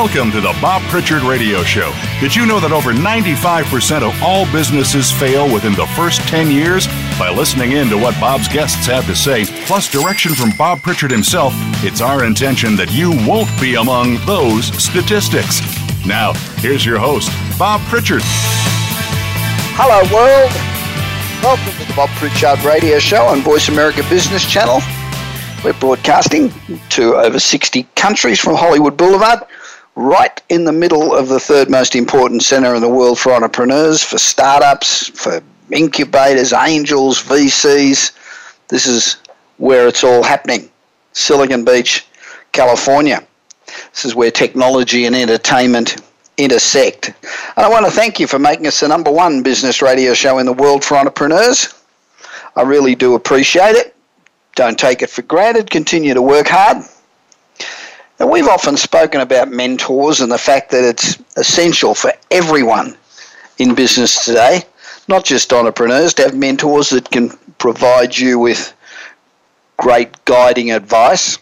Welcome to the Bob Pritchard Radio Show. Did you know that over 95% of all businesses fail within the first 10 years? By listening in to what Bob's guests have to say, plus direction from Bob Pritchard himself, it's our intention that you won't be among those statistics. Now, here's your host, Bob Pritchard. Hello, world. Welcome to the Bob Pritchard Radio Show on Voice America Business Channel. We're broadcasting to over 60 countries from Hollywood Boulevard right in the middle of the third most important center in the world for entrepreneurs, for startups, for incubators, angels, VCs. This is where it's all happening. Silicon Beach, California. This is where technology and entertainment intersect. And I want to thank you for making us the number one business radio show in the world for entrepreneurs. I really do appreciate it. Don't take it for granted. Continue to work hard. And we've often spoken about mentors and the fact that it's essential for everyone in business today, not just entrepreneurs, to have mentors that can provide you with great guiding advice.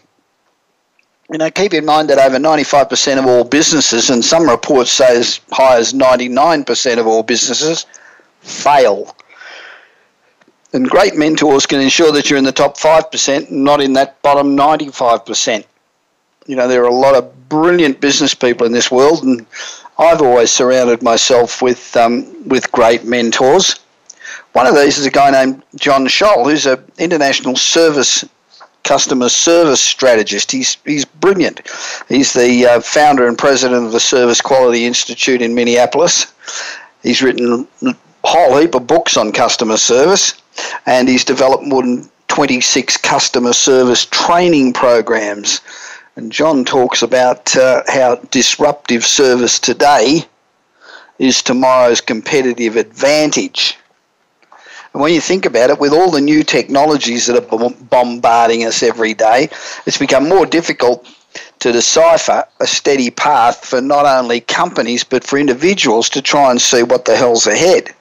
You know, keep in mind that over 95% of all businesses, and some reports say as high as 99% of all businesses, fail. And great mentors can ensure that you're in the top 5%, not in that bottom 95% you know, there are a lot of brilliant business people in this world, and I've always surrounded myself with um, with great mentors. One of these is a guy named John Tschohl, who's an international service customer service strategist. He's he's brilliant. He's the uh, founder and president of the Service Quality Institute in Minneapolis. He's written a whole heap of books on customer service, and he's developed more than 26 customer service training programs and John talks about uh, how disruptive service today is tomorrow's competitive advantage. And when you think about it, with all the new technologies that are bombarding us every day, it's become more difficult to decipher a steady path for not only companies but for individuals to try and see what the hell's ahead.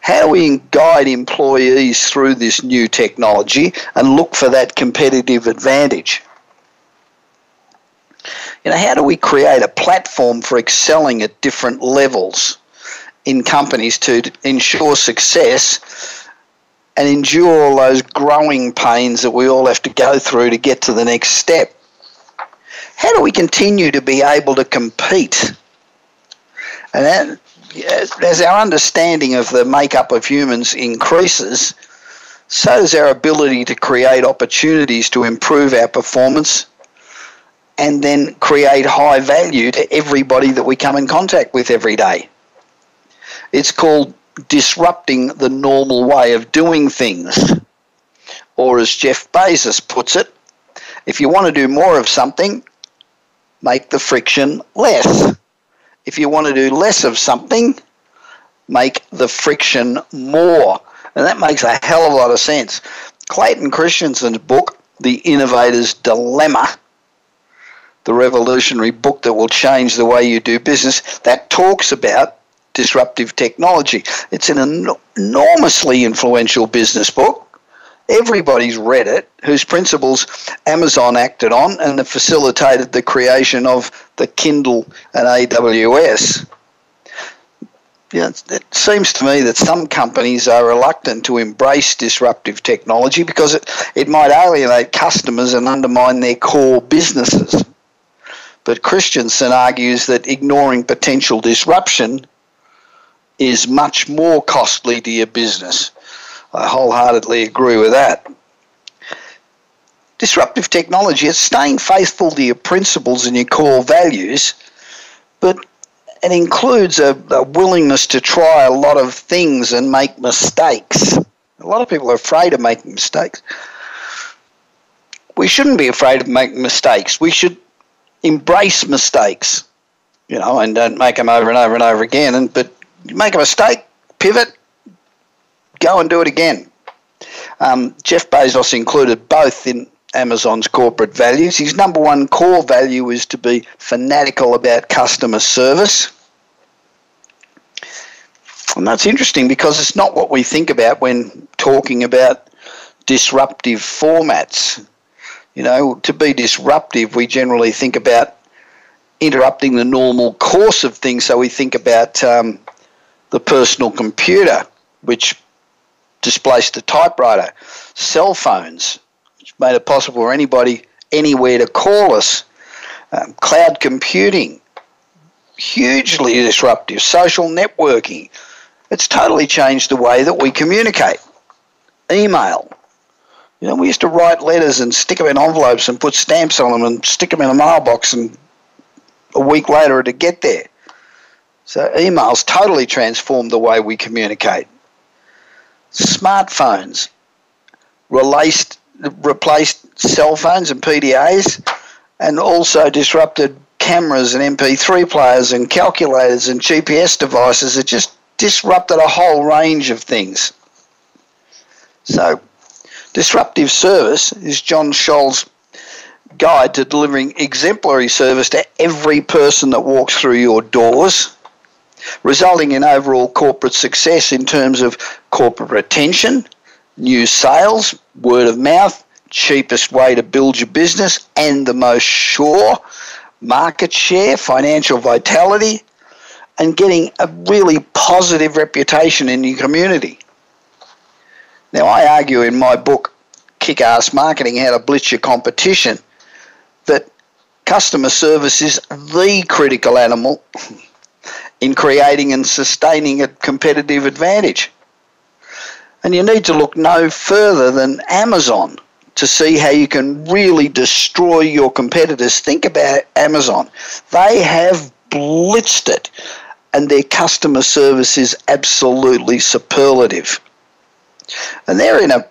How do we guide employees through this new technology and look for that competitive advantage? You know, how do we create a platform for excelling at different levels in companies to ensure success and endure all those growing pains that we all have to go through to get to the next step? How do we continue to be able to compete? And that, as our understanding of the makeup of humans increases, so does our ability to create opportunities to improve our performance and then create high value to everybody that we come in contact with every day. It's called disrupting the normal way of doing things. Or, as Jeff Bezos puts it, if you want to do more of something, make the friction less. If you want to do less of something, make the friction more. And that makes a hell of a lot of sense. Clayton Christensen's book, The Innovator's Dilemma, the revolutionary book that will change the way you do business, that talks about disruptive technology. It's an en- enormously influential business book. Everybody's read it, whose principles Amazon acted on and facilitated the creation of the Kindle and AWS. Yeah, it seems to me that some companies are reluctant to embrace disruptive technology because it, it might alienate customers and undermine their core businesses. But Christensen argues that ignoring potential disruption is much more costly to your business. I wholeheartedly agree with that. Disruptive technology is staying faithful to your principles and your core values, but it includes a, a, willingness to try a lot of things and make mistakes. A lot of people are afraid of making mistakes. We shouldn't be afraid of making mistakes. We should embrace mistakes, you know, and don't make them over and over and over again. And but make a mistake, pivot, go and do it again. Um, Jeff Bezos included both in Amazon's corporate values. His number one core value is to be fanatical about customer service. And that's interesting because it's not what we think about when talking about disruptive formats. You know, to be disruptive, we generally think about interrupting the normal course of things. So we think about um, the personal computer, which displaced the typewriter, cell phones, which made it possible for anybody anywhere to call us, um, cloud computing, hugely disruptive, social networking. It's totally changed the way that we communicate. Email. You know, we used to write letters and stick them in envelopes and put stamps on them and stick them in a mailbox, and a week later it'd get there. So emails totally transformed the way we communicate. Smartphones replaced, replaced cell phones and PDAs and also disrupted cameras and MP3 players and calculators and GPS devices. It just disrupted a whole range of things. So, disruptive service is John Tschohl's guide to delivering exemplary service to every person that walks through your doors resulting in overall corporate success in terms of corporate retention, new sales, word of mouth, cheapest way to build your business, and the most sure market share, financial vitality, and getting a really positive reputation in your community. Now, I argue in my book, Kick Ass Marketing How to Blitz Your Competition, that customer service is the critical animal in creating and sustaining a competitive advantage. And you need to look no further than Amazon to see how you can really destroy your competitors. Think about Amazon. They have blitzed it, and their customer service is absolutely superlative. And they're in a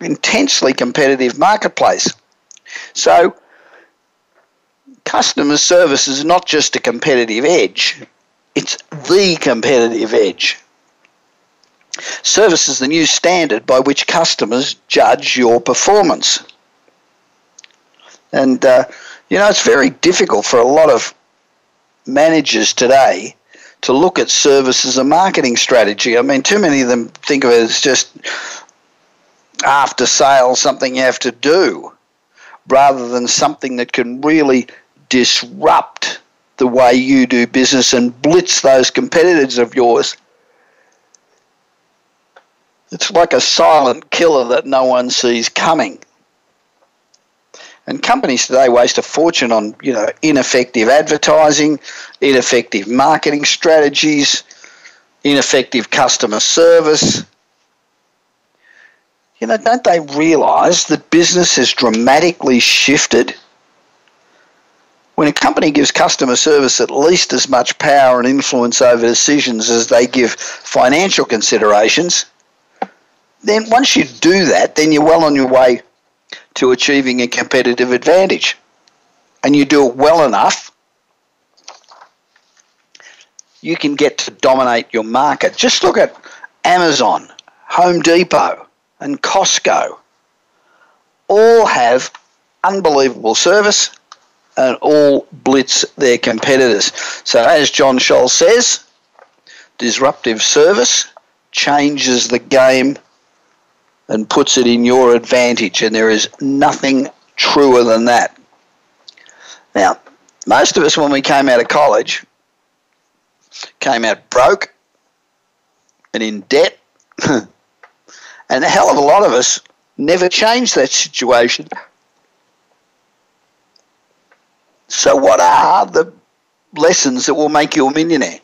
intensely competitive marketplace. So customer service is not just a competitive edge, it's the competitive edge. Service is the new standard by which customers judge your performance. And, uh, you know, it's very difficult for a lot of managers today to look at service as a marketing strategy. I mean, too many of them think of it as just after sales, something you have to do, rather than something that can really disrupt the way you do business and blitz those competitors of yours. It's like a silent killer that no one sees coming. And companies today waste a fortune on, you know, ineffective advertising, ineffective marketing strategies, ineffective customer service. You know, don't they realize that business has dramatically shifted when a company gives customer service at least as much power and influence over decisions as they give financial considerations, then once you do that, then you're well on your way to achieving a competitive advantage. And you do it well enough, you can get to dominate your market. Just look at Amazon, Home Depot, and Costco. All have unbelievable service and all blitz their competitors. So, as John Tschohl says, disruptive service changes the game and puts it in your advantage, and there is nothing truer than that. Now, most of us, when we came out of college, came out broke and in debt, and a hell of a lot of us never changed that situation so, what are the lessons that will make you a millionaire?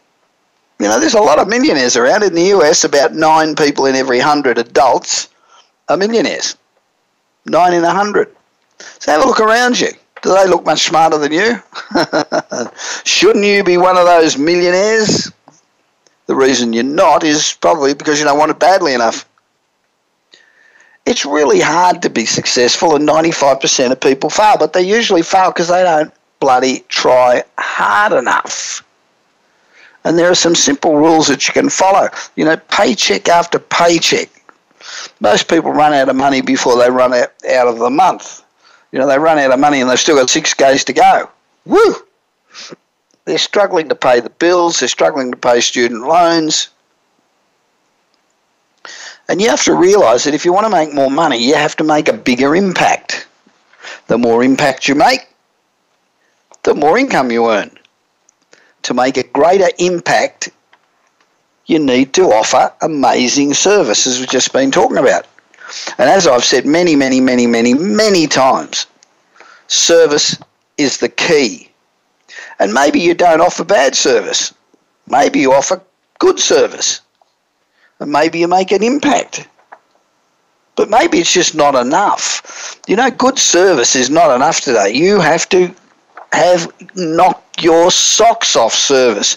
You know, there's a lot of millionaires around in the US. About nine people in every hundred adults are millionaires. Nine in a hundred. So have a look around you. Do they look much smarter than you? Shouldn't you be one of those millionaires? The reason you're not is probably because you don't want it badly enough. It's really hard to be successful, and 95% of people fail, but they usually fail because they don't bloody try hard enough. And there are some simple rules that you can follow. You know, paycheck after paycheck. Most people run out of money before they run out, out of the month. You know, they run out of money and they've still got six days to go. Woo! They're struggling to pay the bills, they're struggling to pay student loans. And you have to realize that if you want to make more money, you have to make a bigger impact. The more impact you make, the more income you earn. To make a greater impact, you need to offer amazing service, as we've just been talking about. And as I've said many, many, many, many, many times, service is the key. And maybe you don't offer bad service. Maybe you offer good service. And maybe you make an impact. But maybe it's just not enough. You know, good service is not enough today. You have to have knock your socks off service.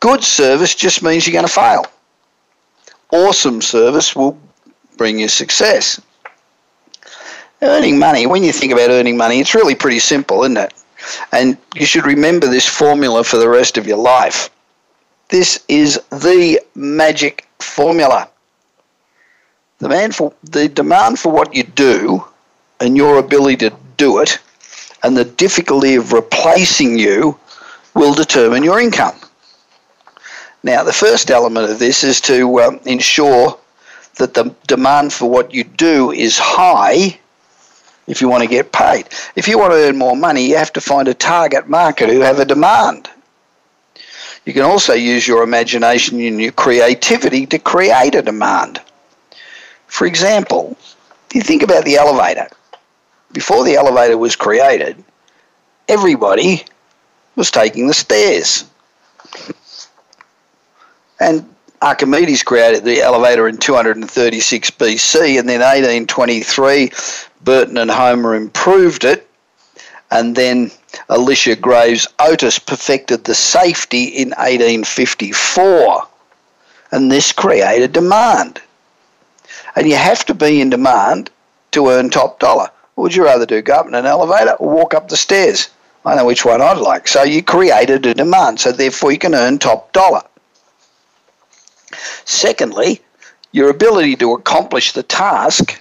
Good service just means you're going to fail. Awesome service will bring you success. Earning money, when you think about earning money, it's really pretty simple, isn't it? And you should remember this formula for the rest of your life. This is the magic formula. The, for, the demand for what you do and your ability to do it and the difficulty of replacing you will determine your income. Now, the first element of this is to um, ensure that the demand for what you do is high if you want to get paid. If you want to earn more money, you have to find a target market who have a demand. You can also use your imagination and your creativity to create a demand. For example, if you think about the elevator. Before the elevator was created, everybody was taking the stairs. And Archimedes created the elevator in 236 BC, and then 1823, Burton and Homer improved it, and then Elisha Graves Otis perfected the safety in 1854, and this created demand. And you have to be in demand to earn top dollar. would you rather do, go up in an elevator or walk up the stairs? I know which one I'd like. So you created a demand, so therefore you can earn top dollar. Secondly, your ability to accomplish the task,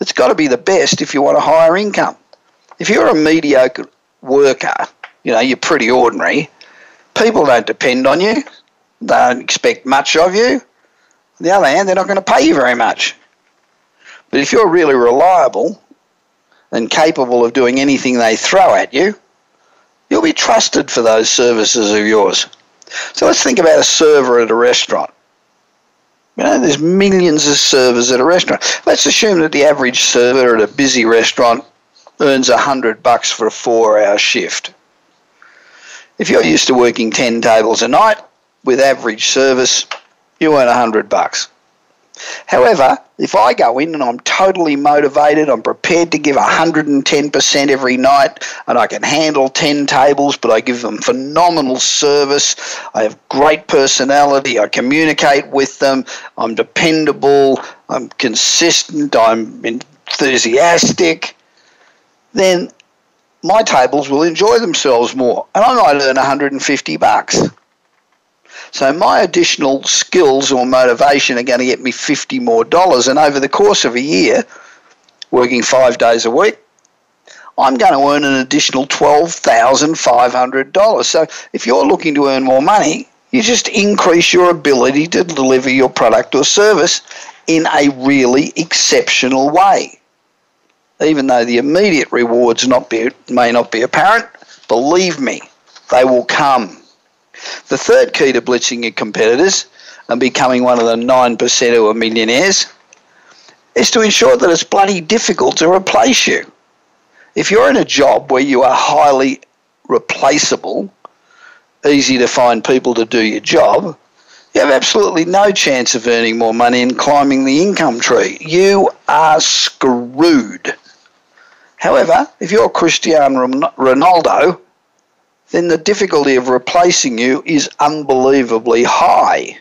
it's got to be the best if you want a higher income. If you're a mediocre worker, you know, you're pretty ordinary, people don't depend on you, they don't expect much of you. On the other hand, they're not going to pay you very much. But if you're really reliable and capable of doing anything they throw at you, you'll be trusted for those services of yours. So let's think about a server at a restaurant. You know, there's millions of servers at a restaurant. Let's assume that the average server at a busy restaurant earns a hundred bucks for a four-hour shift. If you're used to working ten tables a night with average service, you earn a hundred bucks. However, if I go in and I'm totally motivated, I'm prepared to give 110% every night, and I can handle 10 tables, but I give them phenomenal service, I have great personality, I communicate with them, I'm dependable, I'm consistent, I'm enthusiastic, then my tables will enjoy themselves more, and I might earn 150 bucks. So my additional skills or motivation are going to get me 50 more dollars. And over the course of a year, working five days a week, I'm going to earn an additional $12,500. So if you're looking to earn more money, you just increase your ability to deliver your product or service in a really exceptional way. Even though the immediate rewards not be, may not be apparent, believe me, they will come. The third key to blitzing your competitors and becoming one of the 9% who are millionaires is to ensure that it's bloody difficult to replace you. If you're in a job where you are highly replaceable, easy to find people to do your job, you have absolutely no chance of earning more money and climbing the income tree. You are screwed. However, if you're Cristiano Ronaldo, then the difficulty of replacing you is unbelievably high.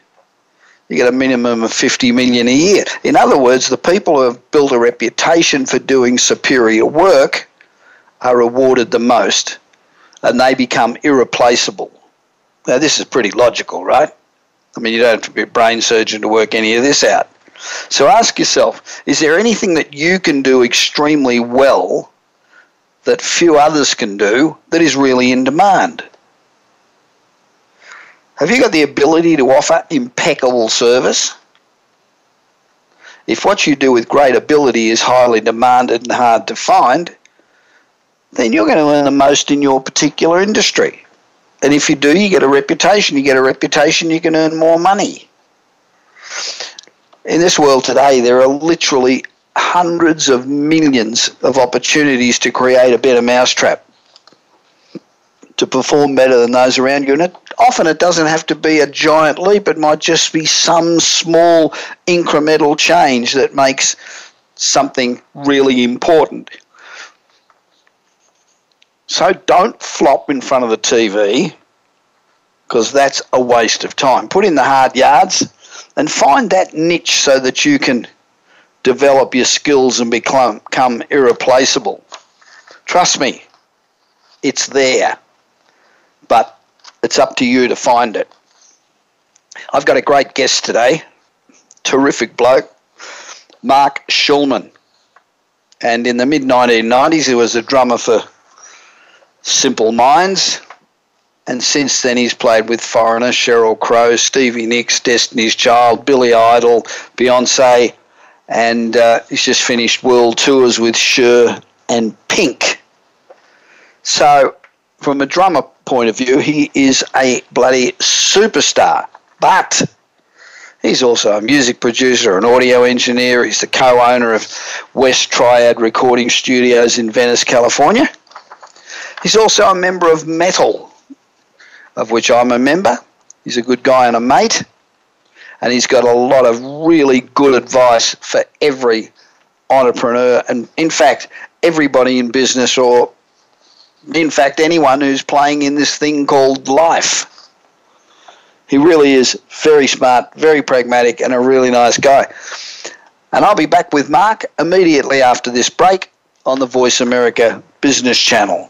You get a minimum of 50 million a year. In other words, the people who have built a reputation for doing superior work are rewarded the most and they become irreplaceable. Now, this is pretty logical, right? I mean, you don't have to be a brain surgeon to work any of this out. So ask yourself is there anything that you can do extremely well that few others can do that is really in demand? Have you got the ability to offer impeccable service? If what you do with great ability is highly demanded and hard to find, then you're going to earn the most in your particular industry. And if you do, you get a reputation. You get a reputation, you can earn more money. In this world today, there are literally hundreds of millions of opportunities to create a better mousetrap, to perform better than those around you. And it, often it doesn't have to be a giant leap, it might just be some small incremental change that makes something really important. So don't flop in front of the TV because that's a waste of time. Put in the hard yards and find that niche so that you can develop your skills and become, irreplaceable. Trust me, it's there, but it's up to you to find it. I've got a great guest today, terrific bloke, Mark Schulman. And in the mid 1990s, he was a drummer for Simple Minds. And since then, he's played with Foreigner, Sheryl Crow, Stevie Nicks, Destiny's Child, Billy Idol, Beyonce, and uh, he's just finished world tours with Cher and Pink. So, from a drummer point of view, he is a bloody superstar. But he's also a music producer, an audio engineer. He's the co owner of West Triad Recording Studios in Venice, California. He's also a member of Metal, of which I'm a member. He's a good guy and a mate and he's got a lot of really good advice for every entrepreneur and in fact everybody in business or in fact anyone who's playing in this thing called life. He really is very smart very pragmatic and a really nice guy. And i'll be back with mark immediately after this break on the voice america business channel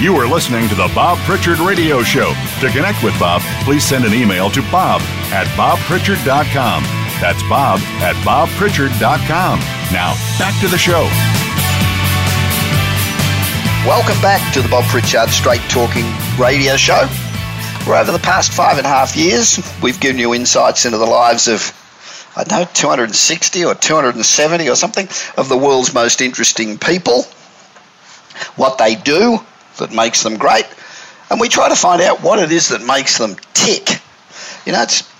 You are listening to the Bob Pritchard Radio Show. To connect with Bob, please send an email to bob at bobpritchard.com. That's bob at bobpritchard.com. Now, back to the show. Welcome back to the Bob Pritchard Straight Talking Radio Show. Where over the past five and a half years, we've given you insights into the lives of I don't know, 260 or 270 or something of the world's most interesting people, what they do, that makes them great, and we try to find out what it is that makes them tick. You know, it's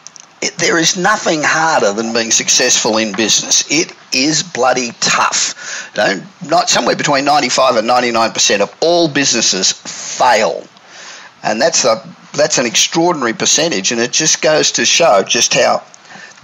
it, there is nothing harder than being successful in business. It is bloody tough. You know, not somewhere between 95 and 99 percent of all businesses fail, and that's a that's an extraordinary percentage, and it just goes to show just how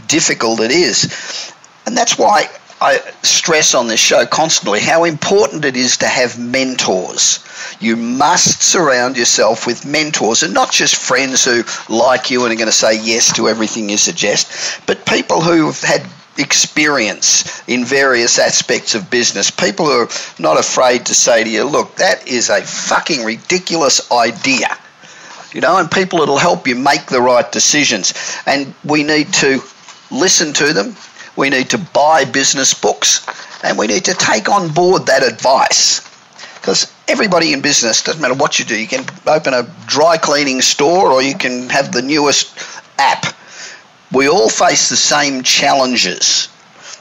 difficult it is. And that's why I stress on this show constantly how important it is to have mentors. You must surround yourself with mentors and not just friends who like you and are going to say yes to everything you suggest, but people who have had experience in various aspects of business. People who are not afraid to say to you, look, that is a fucking ridiculous idea. You know, and people that'll help you make the right decisions. And we need to listen to them, we need to buy business books and we need to take on board that advice. Because everybody in business, doesn't matter what you do, you can open a dry cleaning store or you can have the newest app. We all face the same challenges.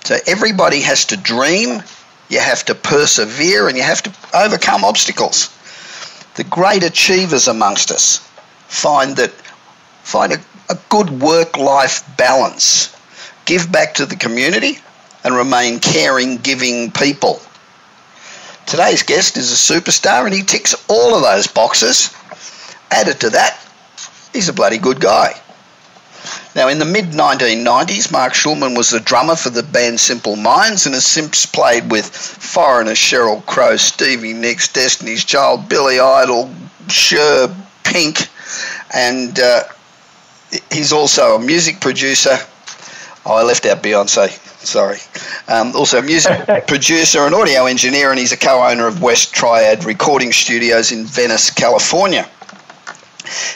So everybody has to dream, you have to persevere, and you have to overcome obstacles. the great achievers amongst us find that find a, a good work-life balance, give back to the community, and remain caring, giving people. Today's guest is a superstar and he ticks all of those boxes. Added to that, he's a bloody good guy. Now, in the mid 1990s, Mark Schulman was the drummer for the band Simple Minds and has since played with Foreigner, Sheryl Crow, Stevie Nicks, Destiny's Child, Billy Idol, Cher, Pink, and uh, he's also a music producer. Oh, I left out Beyonce. Sorry. Um, also, a music producer and audio engineer, and he's a co owner of West Triad Recording Studios in Venice, California.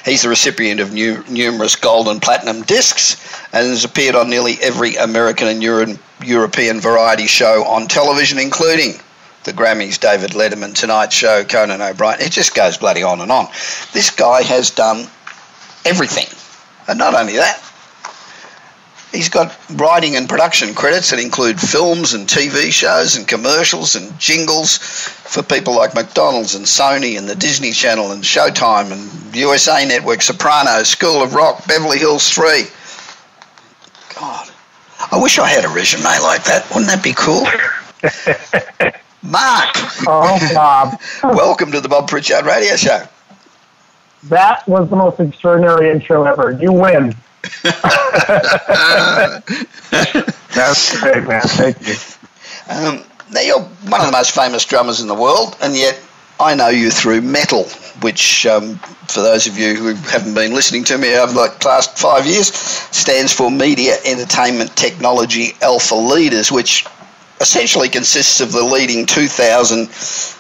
He's the recipient of new, numerous gold and platinum discs and has appeared on nearly every American and Euro- European variety show on television, including the Grammys, David Letterman, Tonight Show, Conan O'Brien. It just goes bloody on and on. This guy has done everything. And not only that, he's got writing and production credits that include films and TV shows and commercials and jingles for people like McDonald's and Sony and the Disney Channel and Showtime and USA Network, Sopranos, School of Rock, Beverly Hills 3. God, I wish I had a resume like that. Wouldn't that be cool? Mark. Oh, Bob. welcome to the Bob Pritchard Radio Show. That was the most extraordinary intro ever. You win. That's great, man. Thank you. Um, now, you're one of the most famous drummers in the world, and yet I know you through metal, which, um, for those of you who haven't been listening to me over the last five years, stands for Media Entertainment Technology Alpha Leaders, which essentially consists of the leading 2,000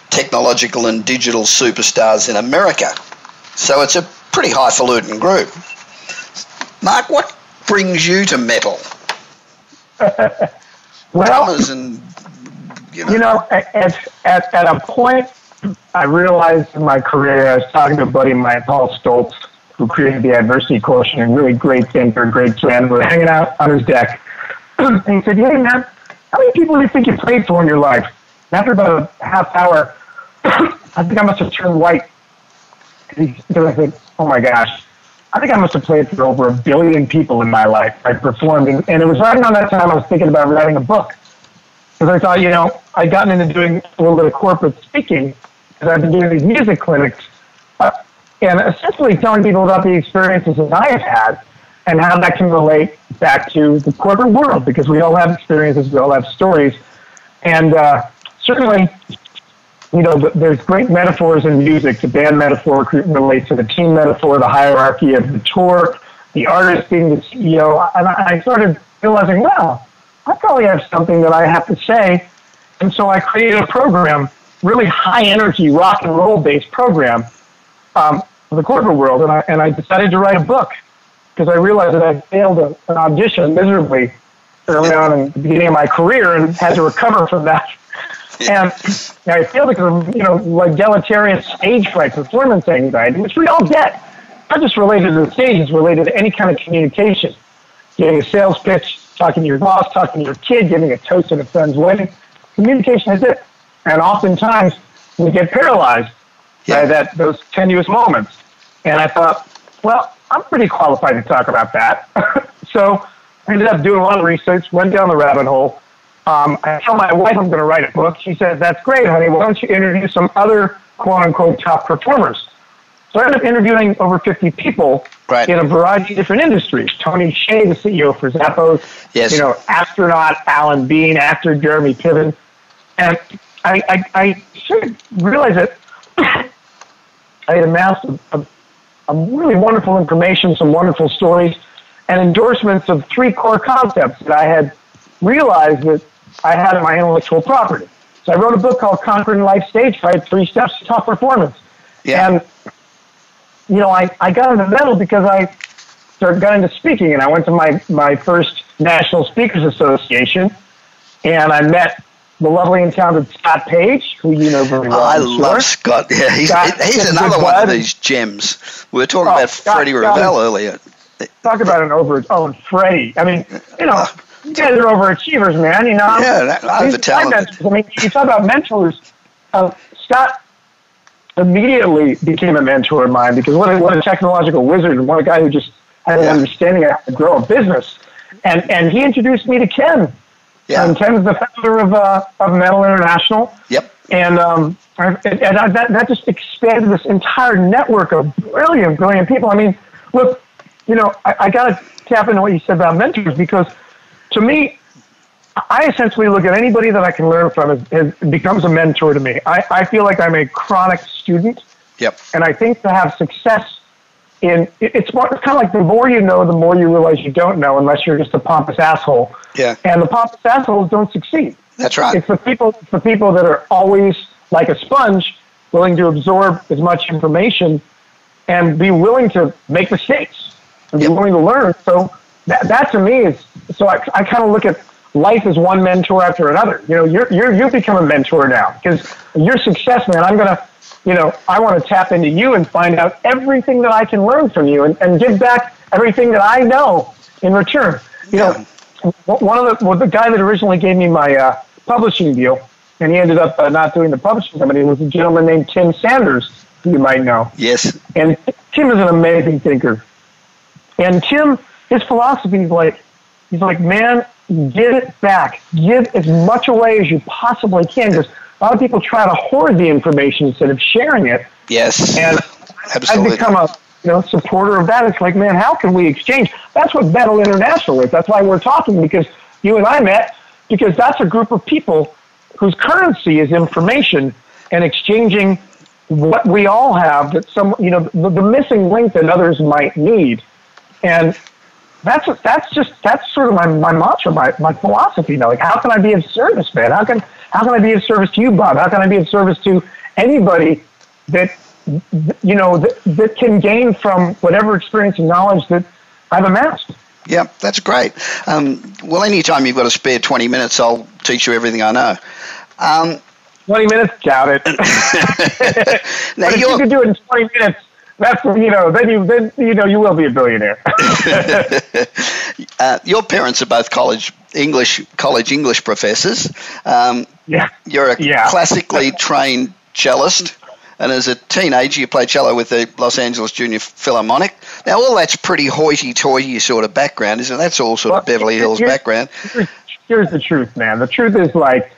technological and digital superstars in America. So it's a pretty highfalutin group. Mark, what brings you to metal? well, and you know, you know, at, at, at a point, I realized in my career, I was talking to a buddy of mine, Paul Stoltz, who created the adversity quotient, a really great thinker, great friend. We are hanging out on his deck. and he said, Hey, man, how many people do you think you played for in your life? And after about a half hour, I think I must have turned white. Because I said, Oh my gosh, I think I must have played for over a billion people in my life. I performed, and, and it was right around that time I was thinking about writing a book. Because I thought, you know, I'd gotten into doing a little bit of corporate speaking because I've been doing these music clinics uh, and essentially telling people about the experiences that I have had and how that can relate back to the corporate world because we all have experiences, we all have stories. And uh, certainly, you know, there's great metaphors in music. The band metaphor relates to the team metaphor, the hierarchy of the tour, the artist being the CEO. And I started realizing, wow, I probably have something that I have to say. And so I created a program, really high energy rock and roll based program um, for the corporate world. And I, and I decided to write a book because I realized that I failed a, an audition miserably early on in the beginning of my career and had to recover from that. And I feel because of, you know, like deleterious stage fright, performance anxiety, which we all get. Not just related to the stage, it's related to any kind of communication. Getting a sales pitch, talking to your boss, talking to your kid, giving a toast at a friend's wedding. Communication is it. And oftentimes we get paralyzed yeah. by that those tenuous moments. And I thought, well, I'm pretty qualified to talk about that. so I ended up doing a lot of research, went down the rabbit hole. Um, I tell my wife I'm going to write a book. She says, that's great, honey. Why don't you interview some other quote unquote top performers? So I ended up interviewing over 50 people right. in a variety of different industries. Tony Hsieh, the CEO for Zappos, yes. you know, astronaut Alan Bean, actor Jeremy Piven. And I, I, I sort of realized that I had amassed a, a, a really wonderful information, some wonderful stories, and endorsements of three core concepts that I had realized that I had my intellectual property. So I wrote a book called Conquering Life Stage Fright, Three Steps to Top Performance. Yeah. And you know, I, I got into metal because I started got into speaking, and I went to my my first National Speakers Association, and I met the lovely and talented Scott Page, who you know very well. I love Scott. Yeah, he's Scott, he's another one of these gems. We were talking oh, about Scott, Freddie Ravel earlier. Talk about an over. Oh, Freddie. I mean, you know. Uh, You guys are overachievers, man. You know, yeah, over talented. I mean, you talk about mentors. Uh, Scott immediately became a mentor of mine because what a, what a technological wizard and what a guy who just had an Yeah. understanding of how to grow a business. And and he introduced me to Ken. Yeah. And Ken's the founder of uh, of Metal International. Yep. And um, and and I, that that just expanded this entire network of brilliant, brilliant people. I mean, look, you know, I, I got to tap into what you said about mentors because, to me, I essentially look at anybody that I can learn from as, as becomes a mentor to me. I, I feel like I'm a chronic student, Yep. and I think to have success in it- it's, more, it's kind of like the more you know, the more you realize you don't know, unless you're just a pompous asshole. Yeah. And the pompous assholes don't succeed. That's right. It's the people, it's the people that are always like a sponge, willing to absorb as much information and be willing to make mistakes and Yep. be willing to learn. So that, that to me is, so I, I kind of look at life as one mentor after another. You know, you're, you're, you've become a mentor now because your success, man, I'm going to, you know, I want to tap into you and find out everything that I can learn from you and, and give back everything that I know in return. You know, one of the, well, the guy that originally gave me my uh, publishing deal, and he ended up uh, not doing the publishing company, was a gentleman named Tim Sanders, who you might know. Yes. And Tim is an amazing thinker. And Tim, his philosophy is like, he's like, man, give it back. Give as much away as you possibly can. Because a lot of people try to hoard the information instead of sharing it. Yes. And Absolutely. I've become a you know supporter of that. It's like, man, how can we exchange? That's what Metal International is. That's why we're talking because you and I met because that's a group of people whose currency is information and exchanging what we all have that some you know the, the missing link that others might need, and that's that's just that's sort of my, my mantra, my, my philosophy now. Like, how can I be of service, man? How can how can I be of service to you, Bob? How can I be of service to anybody that you know that, that can gain from whatever experience and knowledge that I've amassed? Yeah, that's great. Um, well, anytime you've got a spare 20 minutes, I'll teach you everything I know. Um, Twenty minutes, doubt it. now, but if you could do it in twenty minutes, that's you know then you then you know you will be a billionaire. uh, your parents are both college English college English professors. Um, yeah. you're a Yeah. classically trained cellist, and as a teenager, you played cello with the Los Angeles Junior Philharmonic. Now, all that's pretty hoity-toity sort of background, isn't it? That's all sort of Well, Beverly Hills here's- background. Here's, here's the truth, man. The truth is like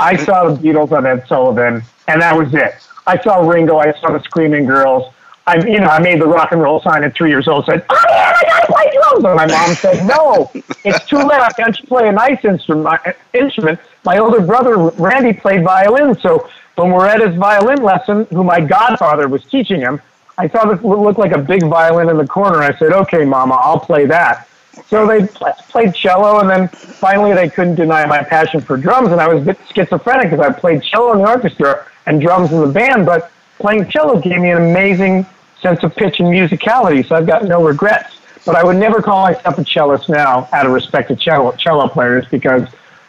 I saw the Beatles on Ed Sullivan, and that was it. I saw Ringo. I saw the Screaming Girls. I, you know, I made the rock and roll sign at three years old. Said, "Oh man, I gotta play drums." And my mom said, "No, it's too late. Can't you play a nice instrument?" Instrument. My older brother Randy played violin, so when we're at his violin lesson, who my godfather was teaching him, I saw this looked like a big violin in the corner. I said, "Okay, Mama, I'll play that." So they played cello, and then finally they couldn't deny my passion for drums, and I was a bit schizophrenic because I played cello in the orchestra and drums in the band, but playing cello gave me an amazing sense of pitch and musicality, so I've got no regrets. But I would never call myself a cellist now, out of respect to cello, cello players, because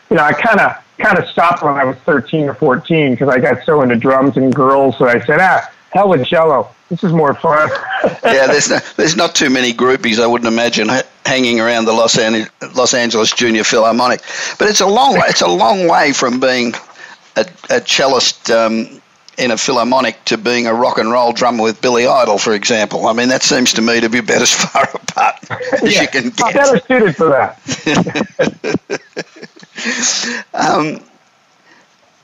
you know I kind of kind of stopped when I was 13 or 14 because I got so into drums and girls that I said, ah, hell with cello. This is more fun. yeah, there's no, there's not too many groupies I wouldn't imagine hanging around the Los, An- Los Angeles Junior Philharmonic, but it's a long way. It's a long way from being a, a cellist um, in a philharmonic to being a rock and roll drummer with Billy Idol, for example. I mean, that seems to me to be about as far apart as Yeah, you can get. I'm better suited for that. Um,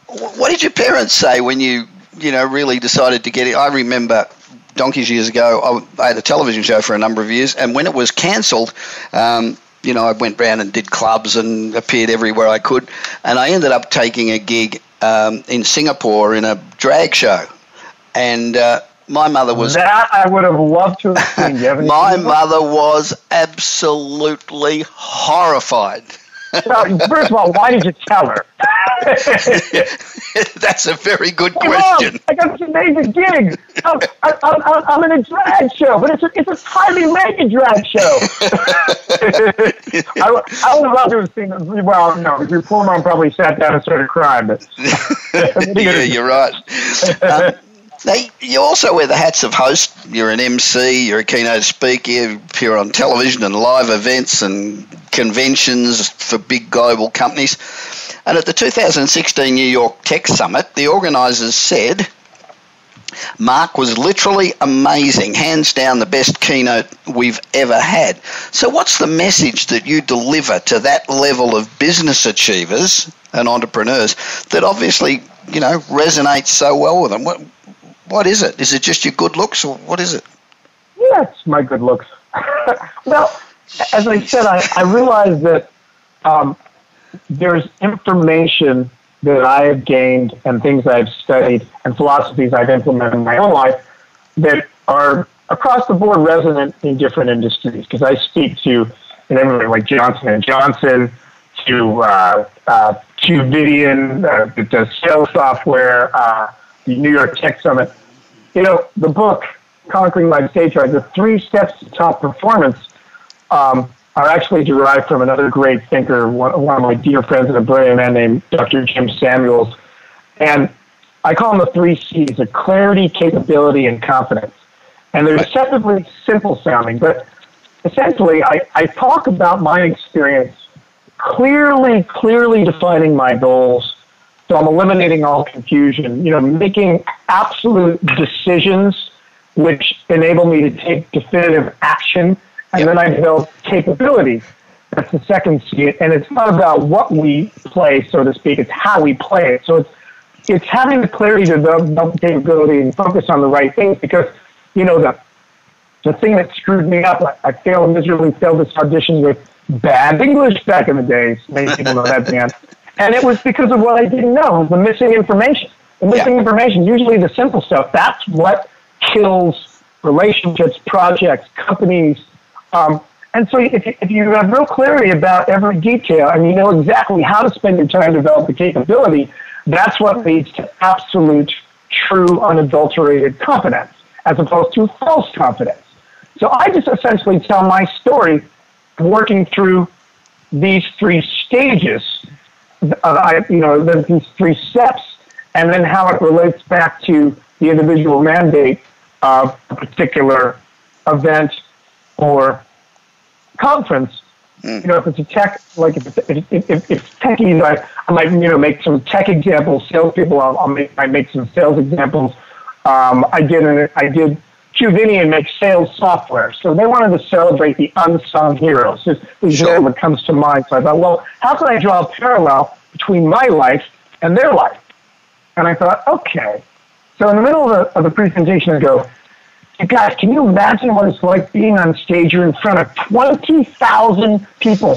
what did your parents say when you, you know, really decided to get it? I remember donkeys years ago, I, had a television show for a number of years, and when it was cancelled, um, you know, I went round and did clubs and appeared everywhere I could, and I ended up taking a gig um, in Singapore in a drag show, and uh, my mother was that I would have loved to have seen. My mother was absolutely horrified. Well, first of all, why did you tell her? That's a very good Hey, Mom, question. I got this amazing gig. I'm, I'm, I'm I'm in a drag show, but it's a, it's a highly rated drag show. I, I would love to have seen it. Well, no, your poor mom probably sat down and started crying. But yeah, you're right. Um, now, you also wear the hats of host. You're an MC, you're a keynote speaker, you appear on television and live events and conventions for big global companies. And at the 2016 New York Tech Summit, the organisers said Mark was literally amazing, hands down the best keynote we've ever had. So, what's the message that you deliver to that level of business achievers and entrepreneurs that obviously, you know, resonates so well with them? What, what is it? Is it just your good looks, or what is it? Yeah, it's my good looks. well, as I said, I, I realized that um, there's information that I have gained and things I've studied and philosophies I've implemented in my own life that are across the board resonant in different industries because I speak to know, everything like Johnson and Johnson to uh, uh, to Qvidian, uh, the sales software, uh, the New York Tech Summit. You know, the book Conquering Life Stage Fright, the three steps to top performance um, are actually derived from another great thinker, one, one of my dear friends and a brilliant man named Dr. Jim Samuels. And I call them the three C's, of clarity, capability, and confidence. And they're deceptively simple sounding, but essentially I, I talk about my experience clearly, clearly defining my goals. So I'm eliminating all confusion, you know, making absolute decisions which enable me to take definitive action and yep. then I build capability. That's the second C. And it's not about what we play, so to speak. It's how we play it. So it's it's having the clarity to develop capability and focus on the right things because, you know, the the thing that screwed me up, I, I failed miserably, failed this audition with bad English back in the days. Many people know that band. And it was because of what I didn't know, the missing information. The missing yeah. information, usually the simple stuff, that's what kills relationships, projects, companies, um, and so if you, if you have real clarity about every detail and you know exactly how to spend your time to develop the capability, that's what leads to absolute, true, unadulterated confidence as opposed to false confidence. So I just essentially tell my story working through these three stages, uh, you know, these three steps, and then how it relates back to the individual mandate of a particular event or conference, mm. you know, if it's a tech, like if, if, if, if techies, I, I might, you know, make some tech examples, salespeople, I'll, I'll make, I make some sales examples. Um, I did, an, I did Qvidian makes sales software. So they wanted to celebrate the unsung heroes. This is sure. what comes to mind. So I thought, well, how can I draw a parallel between my life and their life? And I thought, okay. So in the middle of the, of the presentation, I go, guys, can you imagine what it's like being on stage? You're in front of 20,000 people,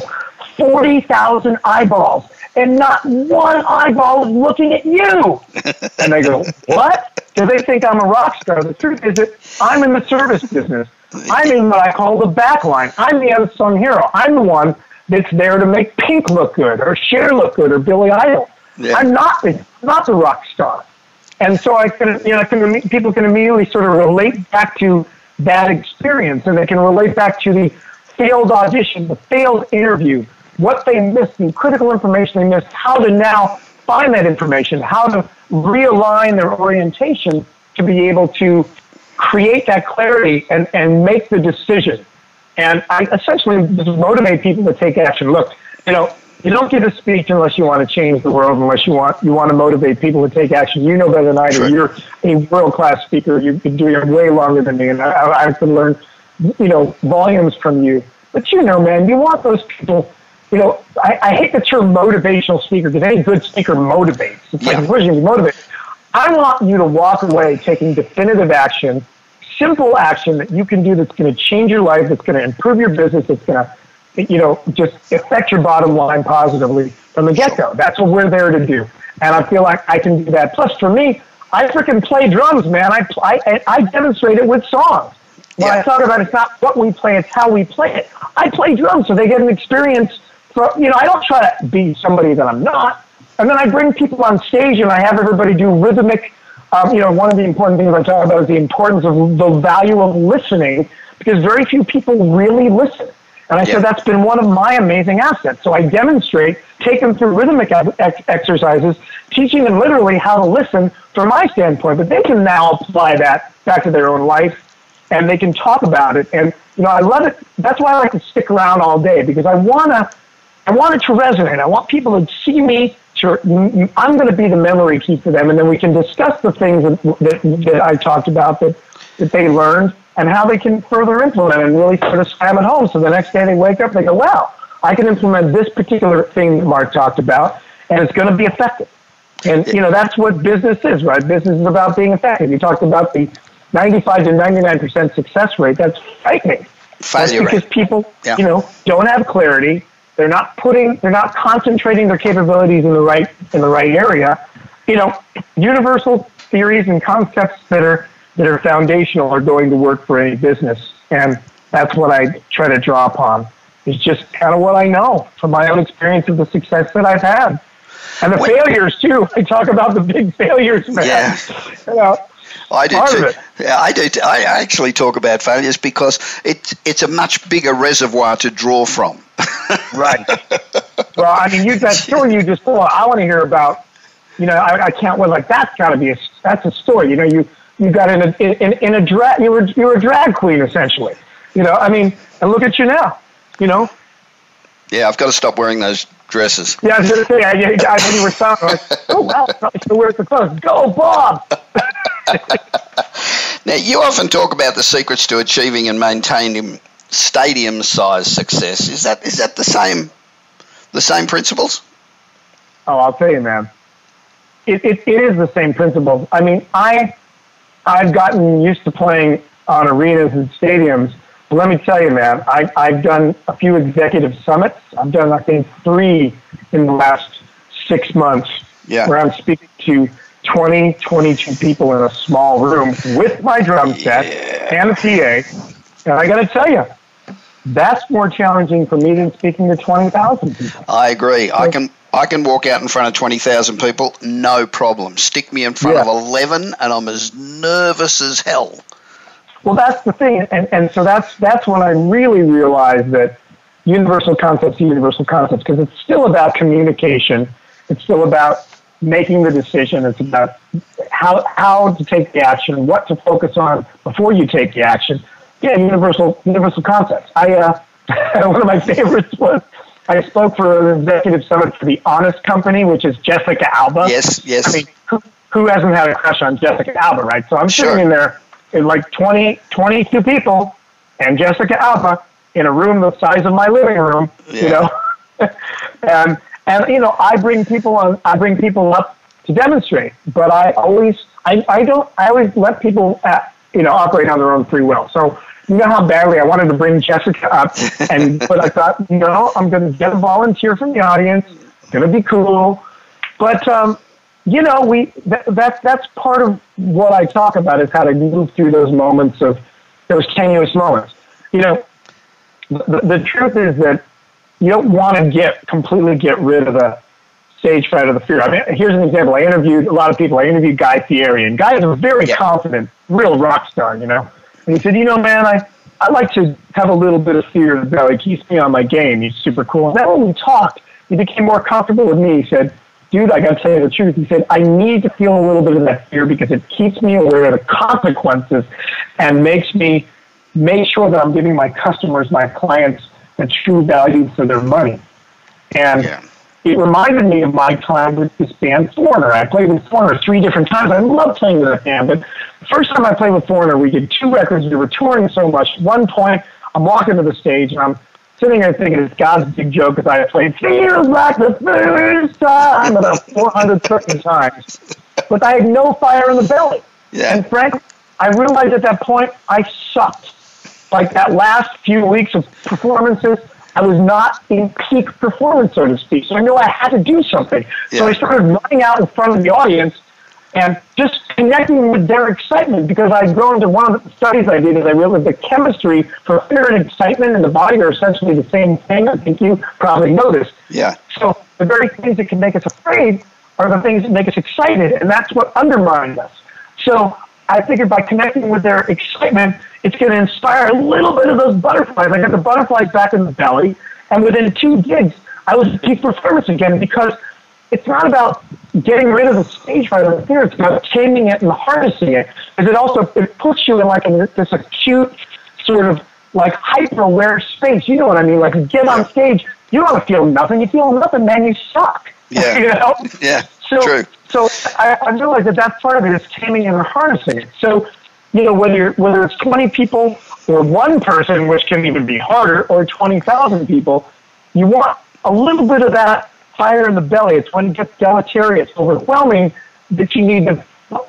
40,000 eyeballs, and not one eyeball is looking at you. and they go, what? Do they think I'm a rock star? The truth is that I'm in the service business. I'm in what I call the backline. I'm the unsung hero. I'm the one that's there to make Pink look good, or Cher look good, or Billy Idol. Yeah. I'm not the, not the rock star. And so I can, you know, I can, people can immediately sort of relate back to that experience and they can relate back to the failed audition, the failed interview, what they missed, the critical information they missed, how to now find that information, how to realign their orientation to be able to create that clarity and, and make the decision. And I essentially just motivate people to take action. Look, you know, you don't give a speech unless you want to change the world, unless you want you want to motivate people to take action. You know better than I do. You're a world class speaker. You've been doing it way longer than me, and I, I can learn, you know, volumes from you. But you know, man, you want those people. You know, I, I hate the term motivational speaker because any good speaker motivates. It's yeah. like, motivate? I want you to walk away taking definitive action, simple action that you can do that's going to change your life, that's going to improve your business, that's going to you know, just affect your bottom line positively from the get go. That's what we're there to do. And I feel like I can do that. Plus, for me, I freaking play drums, man. I, I, I demonstrate it with songs. When yeah. I talk about it, it's not what we play, it's how we play it. I play drums so they get an experience. You know, I don't try to be somebody that I'm not. And then I bring people on stage and I have everybody do rhythmic. Um, you know, one of the important things I talk about is the importance of the value of listening because very few people really listen. And I yeah. said, that's been one of my amazing assets. So I demonstrate, take them through rhythmic ex- exercises, teaching them literally how to listen from my standpoint. But they can now apply that back to their own life and they can talk about it. And, you know, I love it. That's why I like to stick around all day because I want to, I want it to resonate. I want people to see me sure, I'm going to be the memory key for them, and then we can discuss the things that, that, that I talked about that, that they learned and how they can further implement and really sort of slam it home. So the next day they wake up, they go, wow, I can implement this particular thing that Mark talked about, and it's going to be effective. And, you know, that's what business is, right? Business is about being effective. You talked about the 95 to 99% success rate. That's frightening. Failure That's because people, Yeah. you know, don't have clarity. They're not putting, they're not concentrating their capabilities in the right, in the right area. You know, universal theories and concepts that are, that are foundational are going to work for any business. And that's what I try to draw upon. Is just kind of what I know from my own experience of the success that I've had. And the Wait. failures too. I talk about the big failures, man. Yeah. You know, I do part of too. it. Yeah, I do. Too. I actually talk about failures because it's it's a much bigger reservoir to draw from. Right. well, I mean, you that story you just told. I want to hear about. You know, I, I can't wait. Like that's got to be a that's a story. You know, you you got in a in, in a drag. You were you were a drag queen essentially. You know, I mean, and look at you now. You know, Yeah, I've got to stop wearing those dresses. yeah. I was gonna say, I, I, I when you were talking, I was like, oh wow, probably still wears the clothes. Go, Bob. Now, you often talk about the secrets to achieving and maintaining stadium size success. Is that is that the same the same principles? Oh, I'll tell you, man. It, it, it is the same principles. I mean, I I've gotten used to playing on arenas and stadiums. But let me tell you, man, I, I've done a few executive summits. I've done, I think, three in the last six months Yeah. where I'm speaking to 20, 22 people in a small room with my drum set and a PA. And I got to tell you, that's more challenging for me than speaking to 20,000 people. I agree. I can I can walk out in front of twenty thousand people, no problem. Stick me in front Yeah. of eleven, and I'm as nervous as hell. Well, that's the thing, and, and so that's that's when I really realized that universal concepts universal concepts because it's still about communication. It's still about making the decision. It's about how how to take the action, what to focus on before you take the action. Yeah, universal universal concepts. I uh, one of my favorites was I spoke for an executive summit for the Honest Company, which is Jessica Alba. Yes, yes. I mean, who, who hasn't had a crush on Jessica Alba, right? So I'm Sure. sitting in there in like 20, 22 people and Jessica Alba in a room the size of my living room, you know. and and you know, I bring people on I bring people up to demonstrate, but I always I, I don't I always let people uh you know operate on their own free will. So you know how badly I wanted to bring Jessica up, and but I thought, no, I'm going to get a volunteer from the audience. It's going to be cool, but um, you know, we that, that that's part of what I talk about is how to move through those moments of those tenuous moments. You know, the, the truth is that you don't want to get completely get rid of the stage fright or the fear. I mean, here's an example. I interviewed a lot of people. I interviewed Guy Fieri, and Guy is a very Yeah. confident, real rock star. You know, and he said, you know, man, I I like to have a little bit of fear in the belly. It keeps me on my game. He's super cool. And then when we talked, he became more comfortable with me. He said, dude, I got to tell you the truth. He said, I need to feel a little bit of that fear because it keeps me aware of the consequences and makes me make sure that I'm giving my customers, my clients, the true value for their money. And Yeah. it reminded me of my time with this band Foreigner. I played with Foreigner three different times. I love playing with that band, but the first time I played with Foreigner, we did two records. We were touring so much. At one point, I'm walking to the stage and I'm sitting there thinking it's God's big joke because I played Feels Like the First Time about 400 certain times. But I had no fire in the belly. Yeah. And frankly, I realized at that point I sucked. Like that last few weeks of performances, I was not in peak performance, so to speak. So I knew I had to do something. So Yeah. I started running out in front of the audience and just connecting with their excitement because I'd grown to one of the studies I did is I realized the chemistry for fear and excitement in the body are essentially the same thing. I think you probably noticed. Yeah. So the very things that can make us afraid are the things that make us excited, and that's what undermines us. So I figured by connecting with their excitement, it's going to inspire a little bit of those butterflies. I got the butterflies back in the belly, and within two gigs, I was peak performance again because it's not about getting rid of the stage fright or the fear. It's about taming it and harnessing it. Because it also it puts you in like in this acute sort of like hyper aware space. You know what I mean? Like you get on stage, you don't feel nothing. You feel nothing, man. You suck. Yeah. you know? Yeah. So, True. So I, I realize that that part of it is taming and harnessing it. So, you know, whether you're, whether it's 20 people or one person, which can even be harder, or 20,000 people, you want a little bit of that fire in the belly. It's when it gets deleterious, overwhelming, that you need to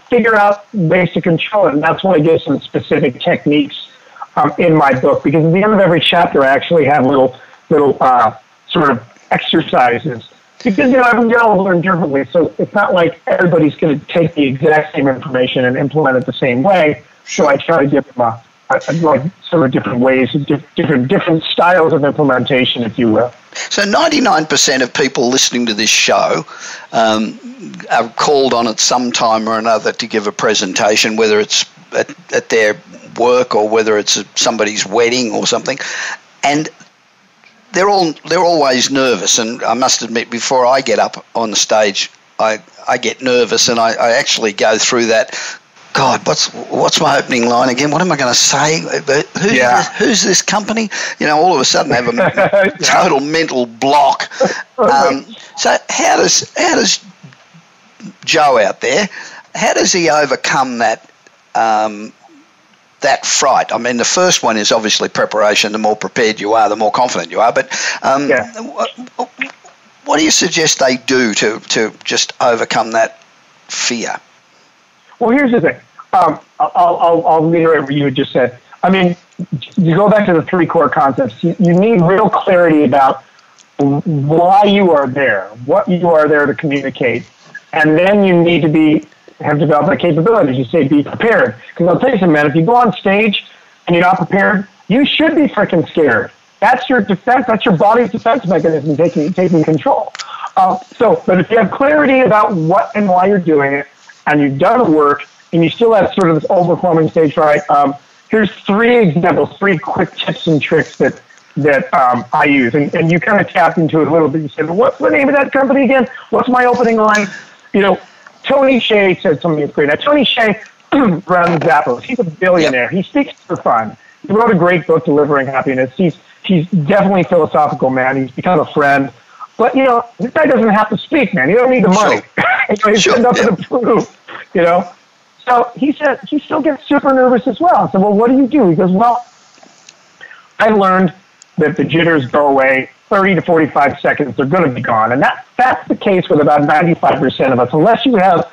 figure out ways to control it. And that's why I give some specific techniques um, in my book, because at the end of every chapter, I actually have little little uh, sort of exercises because you know everyone's going to learn differently. So it's not like everybody's going to take the exact same information and implement it the same way. So I try to give them a, a, a like sort of different ways, different different styles of implementation, if you will. So 99% of people listening to this show um, are called on at some time or another to give a presentation, whether it's at, at their work or whether it's somebody's wedding or something, and they're all they're always nervous, and I must admit, before I get up on the stage, I I get nervous, and I, I actually go through that. God, what's what's my opening line again? What am I going to say? Who's, yeah. this, who's this company? You know, all of a sudden I have a total mental block. Um, so how does how does Joe out there? How does he overcome that um, that fright. I mean, the first one is obviously preparation. The more prepared you are, the more confident you are. But um, yeah. what, what do you suggest they do to, to just overcome that fear? Well, here's the thing. Um, I'll, I'll, I'll reiterate what you had just said. I mean, you go back to the three core concepts. You, you need real clarity about why you are there, what you are there to communicate, and then you need to be have developed that capability. You say be prepared. Because I'll tell you something, man, if you go on stage and you're not prepared, you should be freaking scared. That's your defense. That's your body's defense mechanism taking taking control. Uh, so, but if you have clarity about what and why you're doing it, and you've done the work, and you still have sort of this overwhelming stage fright, um, here's three examples, three quick tips and tricks that that um, I use, and, and you kind of tapped into it a little bit. You said, "What's the name of that company again? What's my opening line?" You know, Tony Hsieh said something that's great. Now, Tony Hsieh runs Zappos. He's a billionaire. He speaks for fun. He wrote a great book, Delivering Happiness. He's he's definitely a philosophical man. He's become a friend. But you know, this guy doesn't have to speak, man. He don't need the money. Sure. he's sure. nothing yeah. to prove. You know. So he said he still gets super nervous as well. I said, well, what do you do? He goes, well, I learned that the jitters go away 30 to 45 seconds, they're going to be gone. And that, that's the case with about 95% of us, unless you have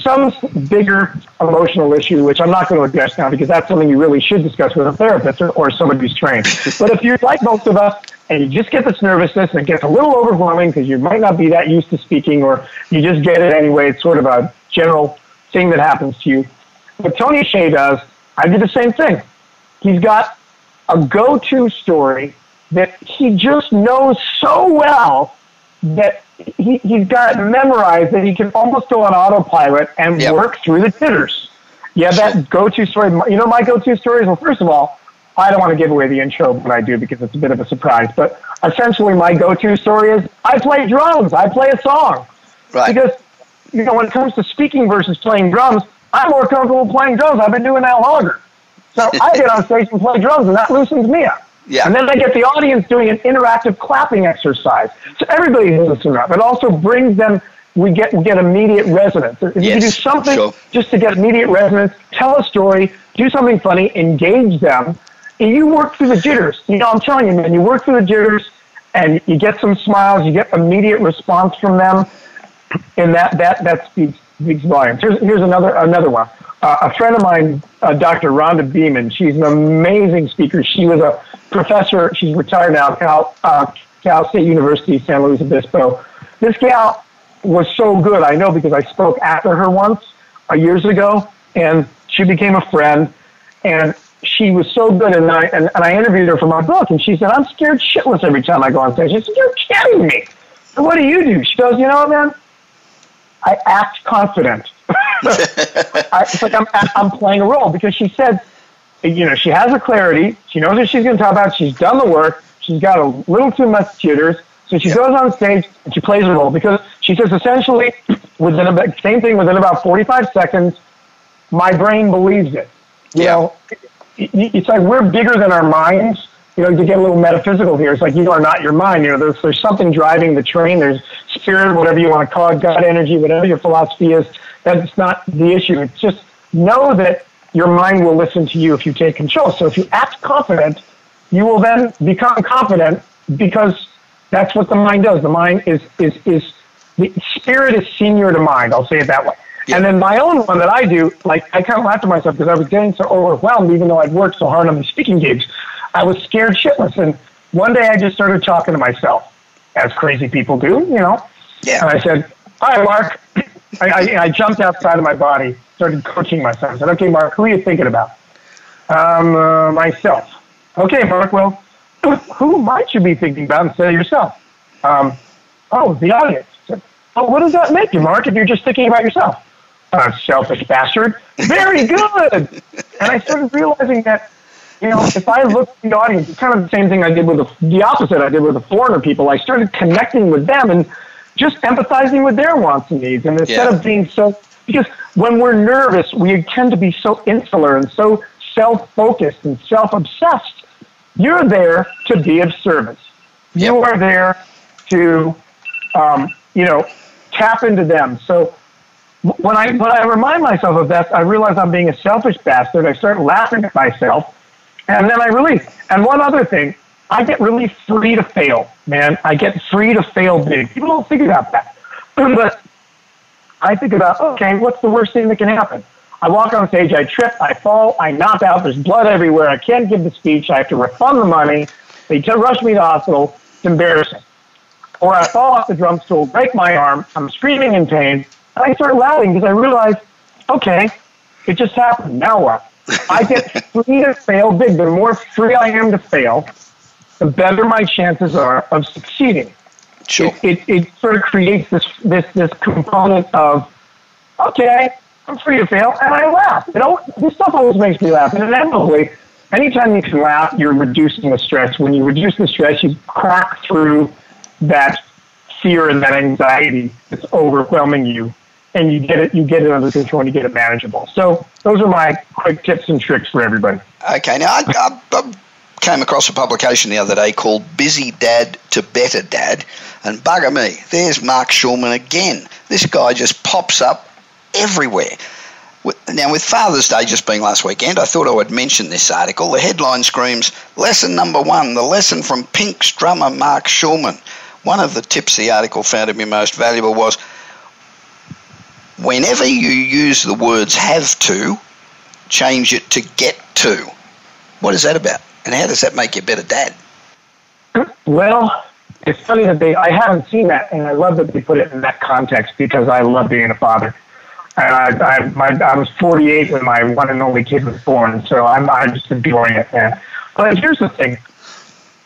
some bigger emotional issue, which I'm not going to address now because that's something you really should discuss with a therapist or, or somebody who's trained. but if you're like most of us and you just get this nervousness and it gets a little overwhelming because you might not be that used to speaking or you just get it anyway, it's sort of a general thing that happens to you. What Tony Hsieh does, I do the same thing. He's got a go-to story that he just knows so well that he, he's got memorized that he can almost go on autopilot and yep. work through the titters. Yeah, that go-to story. You know my go-to story is well. First of all, I don't want to give away the intro when I do because it's a bit of a surprise. But essentially, my go-to story is I play drums. I play a song. Right. Because you know when it comes to speaking versus playing drums, I'm more comfortable playing drums. I've been doing that longer. So I get on stage and play drums, and that loosens me up. Yeah. And then I get the audience doing an interactive clapping exercise. So everybody listen up. It also brings them, we get, we get immediate resonance. If yes, you do something sure. just to get immediate resonance, tell a story, do something funny, engage them, and you work through the jitters. You know, I'm telling you, man, you work through the jitters and you get some smiles, you get immediate response from them, and that, that, that speaks, speaks volumes. Here's, here's another, another one. Uh, a friend of mine, uh, Dr. Rhonda Beeman, she's an amazing speaker. She was a professor. She's retired now, Cal, uh, Cal State University, San Luis Obispo. This gal was so good, I know, because I spoke after her once uh, years ago, and she became a friend. And she was so good, and I and, and I interviewed her for my book, and she said, "I'm scared shitless every time I go on stage." I said, "You're kidding me." So what do you do? She goes, "You know, what, man, I act confident." I, it's like I'm I'm playing a role because she said you know, she has a clarity. She knows what she's going to talk about. She's done the work. She's got a little too much jitters. So she goes on stage and she plays a role because she says essentially within about same thing within about 45 seconds, my brain believes it. You yeah. know, it's like we're bigger than our minds. you know, to get a little metaphysical here, it's like you are not your mind. You know, there's, there's something driving the train. There's spirit, whatever you want to call it, God energy, whatever your philosophy is. That's not the issue. It's just know that your mind will listen to you if you take control. So if you act confident, you will then become confident because that's what the mind does. The mind is is is the spirit is senior to mind. I'll say it that way. Yeah. And then my own one that I do, like I kind of laughed at myself because I was getting so overwhelmed, even though I'd worked so hard on the speaking gigs. I was scared shitless. And one day I just started talking to myself, as crazy people do, you know. Yeah. And I said, Hi, Mark. I, I, I jumped outside of my body, started coaching myself. I said, Okay, Mark, who are you thinking about? Um, uh, myself. Okay, Mark, well, who might you be thinking about instead of yourself? Um, oh, the audience. Said, well, what does that make you, Mark, if you're just thinking about yourself? Uh, selfish bastard. Very good. and I started realizing that you know, if I look at the audience, it's kind of the same thing I did with the, the opposite I did with the foreigner people. I started connecting with them and just empathizing with their wants and needs. And instead yeah. of being so, because when we're nervous, we tend to be so insular and so self focused and self obsessed. You're there to be of service. Yep. You are there to, um, you know, tap into them. So when I when I remind myself of that, I realize I'm being a selfish bastard. I start laughing at myself and then I release. And one other thing, I get really free to fail, man. I get free to fail big. People don't think about that. but I think about, okay, what's the worst thing that can happen? I walk on stage, I trip, I fall, I knock out, there's blood everywhere, I can't give the speech, I have to refund the money, they just rush me to the hospital, it's embarrassing. Or I fall off the drum stool, break my arm, I'm screaming in pain, and I start laughing because I realize, okay, it just happened, now what? I get free to fail big. The more free I am to fail, the better my chances are of succeeding. Sure. It, it, it sort of creates this, this, this component of, okay, I'm free to fail, and I laugh. You know, this stuff always makes me laugh. And inevitably, anytime you can laugh, you're reducing the stress. When you reduce the stress, you crack through that fear and that anxiety that's overwhelming you and you get it you get it under control and you get it manageable. So those are my quick tips and tricks for everybody. Okay, now I, I, I came across a publication the other day called "Busy Dad to Better Dad," and bugger me, there's Mark Schulman again. This guy just pops up everywhere. Now, with Father's Day just being last weekend, I thought I would mention this article. The headline screams Lesson number one, the lesson from Pink's drummer Mark Schulman. One of the tips the article found to be most valuable was whenever you use the words have to, change it to get to. What is that about? And how does that make you a better dad? Well, it's funny that they, I haven't seen that, and I love that they put it in that context because I love being a father. And I, I, my, I was 48 when my one and only kid was born, so I'm, I'm just enjoying it, man. But here's the thing.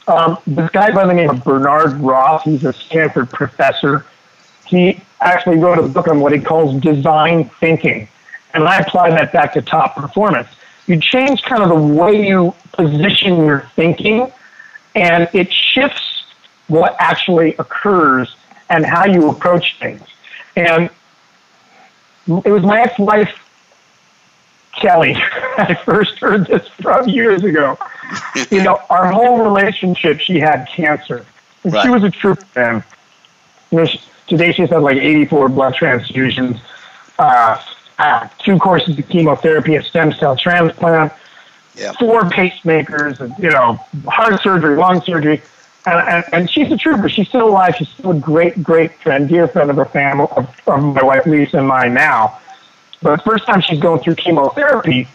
Um, this guy by the name of Bernard Roth, he's a Stanford professor. He actually wrote a book on what he calls design thinking. And I apply that back to top performance. You change kind of the way you position your thinking, and it shifts what actually occurs and how you approach things. And it was my ex wife, Kelly, I first heard this from years ago. you know, our whole relationship, she had cancer. Right. she was a trooper then. You know, she, Today she's had like 84 blood transfusions, uh, uh, two courses of chemotherapy, a stem cell transplant, yeah. four pacemakers, and, you know, heart surgery, lung surgery. And, and, and, she's a trooper. She's still alive. She's still a great, great friend, dear friend of her family, of, of my wife Lisa and mine now. But the first time she's going through chemotherapy,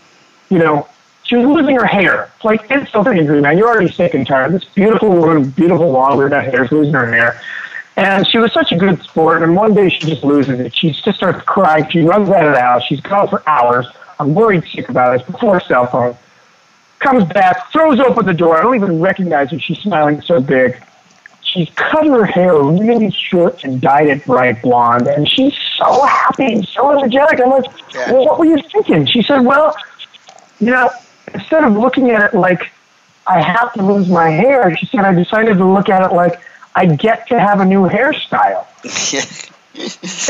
you know, she was losing her hair. Like it's like insult injury, man. You're already sick and tired. This beautiful woman, beautiful long, weird hair, is losing her hair. And she was such a good sport. And one day she just loses it. She just starts crying. She runs out of the house. She's gone for hours. I'm worried sick about it. It's before cell phone. Comes back, throws open the door. I don't even recognize her. She's smiling so big. She's cut her hair really short and dyed it bright blonde. And she's so happy and so energetic. I'm like, well, what were you thinking? She said, well, you know, instead of looking at it like I have to lose my hair, she said, I decided to look at it like I get to have a new hairstyle.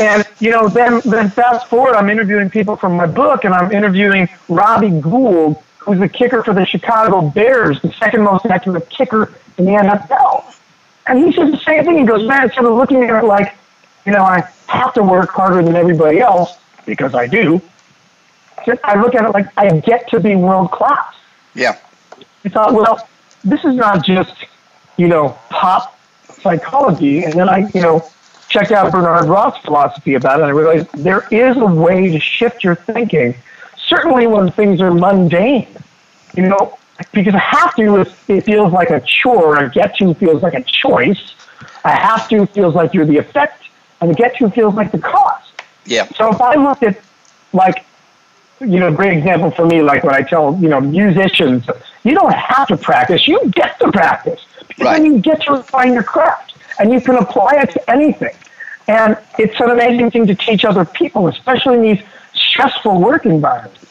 and you know, then then fast forward, I'm interviewing people from my book, and I'm interviewing Robbie Gould, who's the kicker for the Chicago Bears, the second most accurate kicker in the NFL. And he says the same thing. He goes, man, instead of looking at it like, you know, I have to work harder than everybody else because I do, I look at it like I get to be world class. Yeah. I thought, well, this is not just, you know, pop psychology. And then I, you know, checked out Bernard Roth's philosophy about it, and I realized there is a way to shift your thinking, certainly when things are mundane. You know, because a have to it feels like a chore, a get to feels like a choice. A have to feels like you're the effect, and a get to feels like the cause. Yeah. So if I look at like you know, great example for me, like when I tell, you know, musicians, you don't have to practice, you get to practice. Right. then you get to refine your craft and you can apply it to anything. And it's an amazing thing to teach other people, especially in these stressful work environments.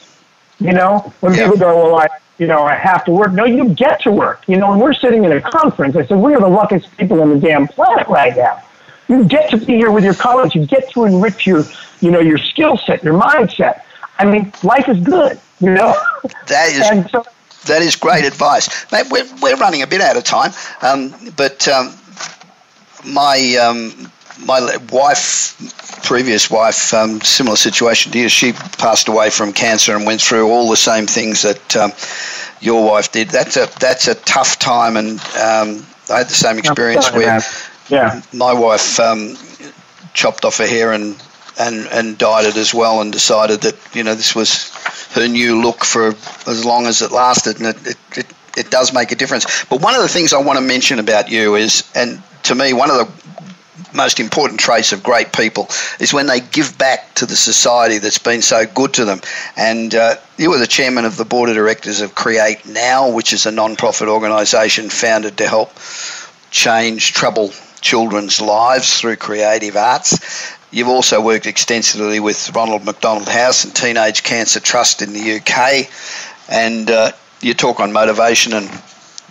You know, when yeah. people go, well, I, you know, I have to work. No, you get to work. You know, when we're sitting in a conference, I said, we are the luckiest people on the damn planet right now. You get to be here with your colleagues. You get to enrich your, you know, your skill set, your mindset. I mean, life is good, you know? That is, so, that is great advice. Mate, we're, we're running a bit out of time, um, but um, my um, my wife, previous wife, um, similar situation to you. She passed away from cancer and went through all the same things that um, your wife did. That's a that's a tough time, and um, I had the same experience where yeah. my wife um, chopped off her hair and. And, and dyed it as well, and decided that you know this was her new look for as long as it lasted, and it, it, it it does make a difference. But one of the things I want to mention about you is, and to me, one of the most important traits of great people is when they give back to the society that's been so good to them. And uh, you were the chairman of the board of directors of Create Now, which is a non-profit organisation founded to help change troubled children's lives through creative arts. You've also worked extensively with Ronald McDonald House and Teenage Cancer Trust in the UK, and uh, you talk on motivation and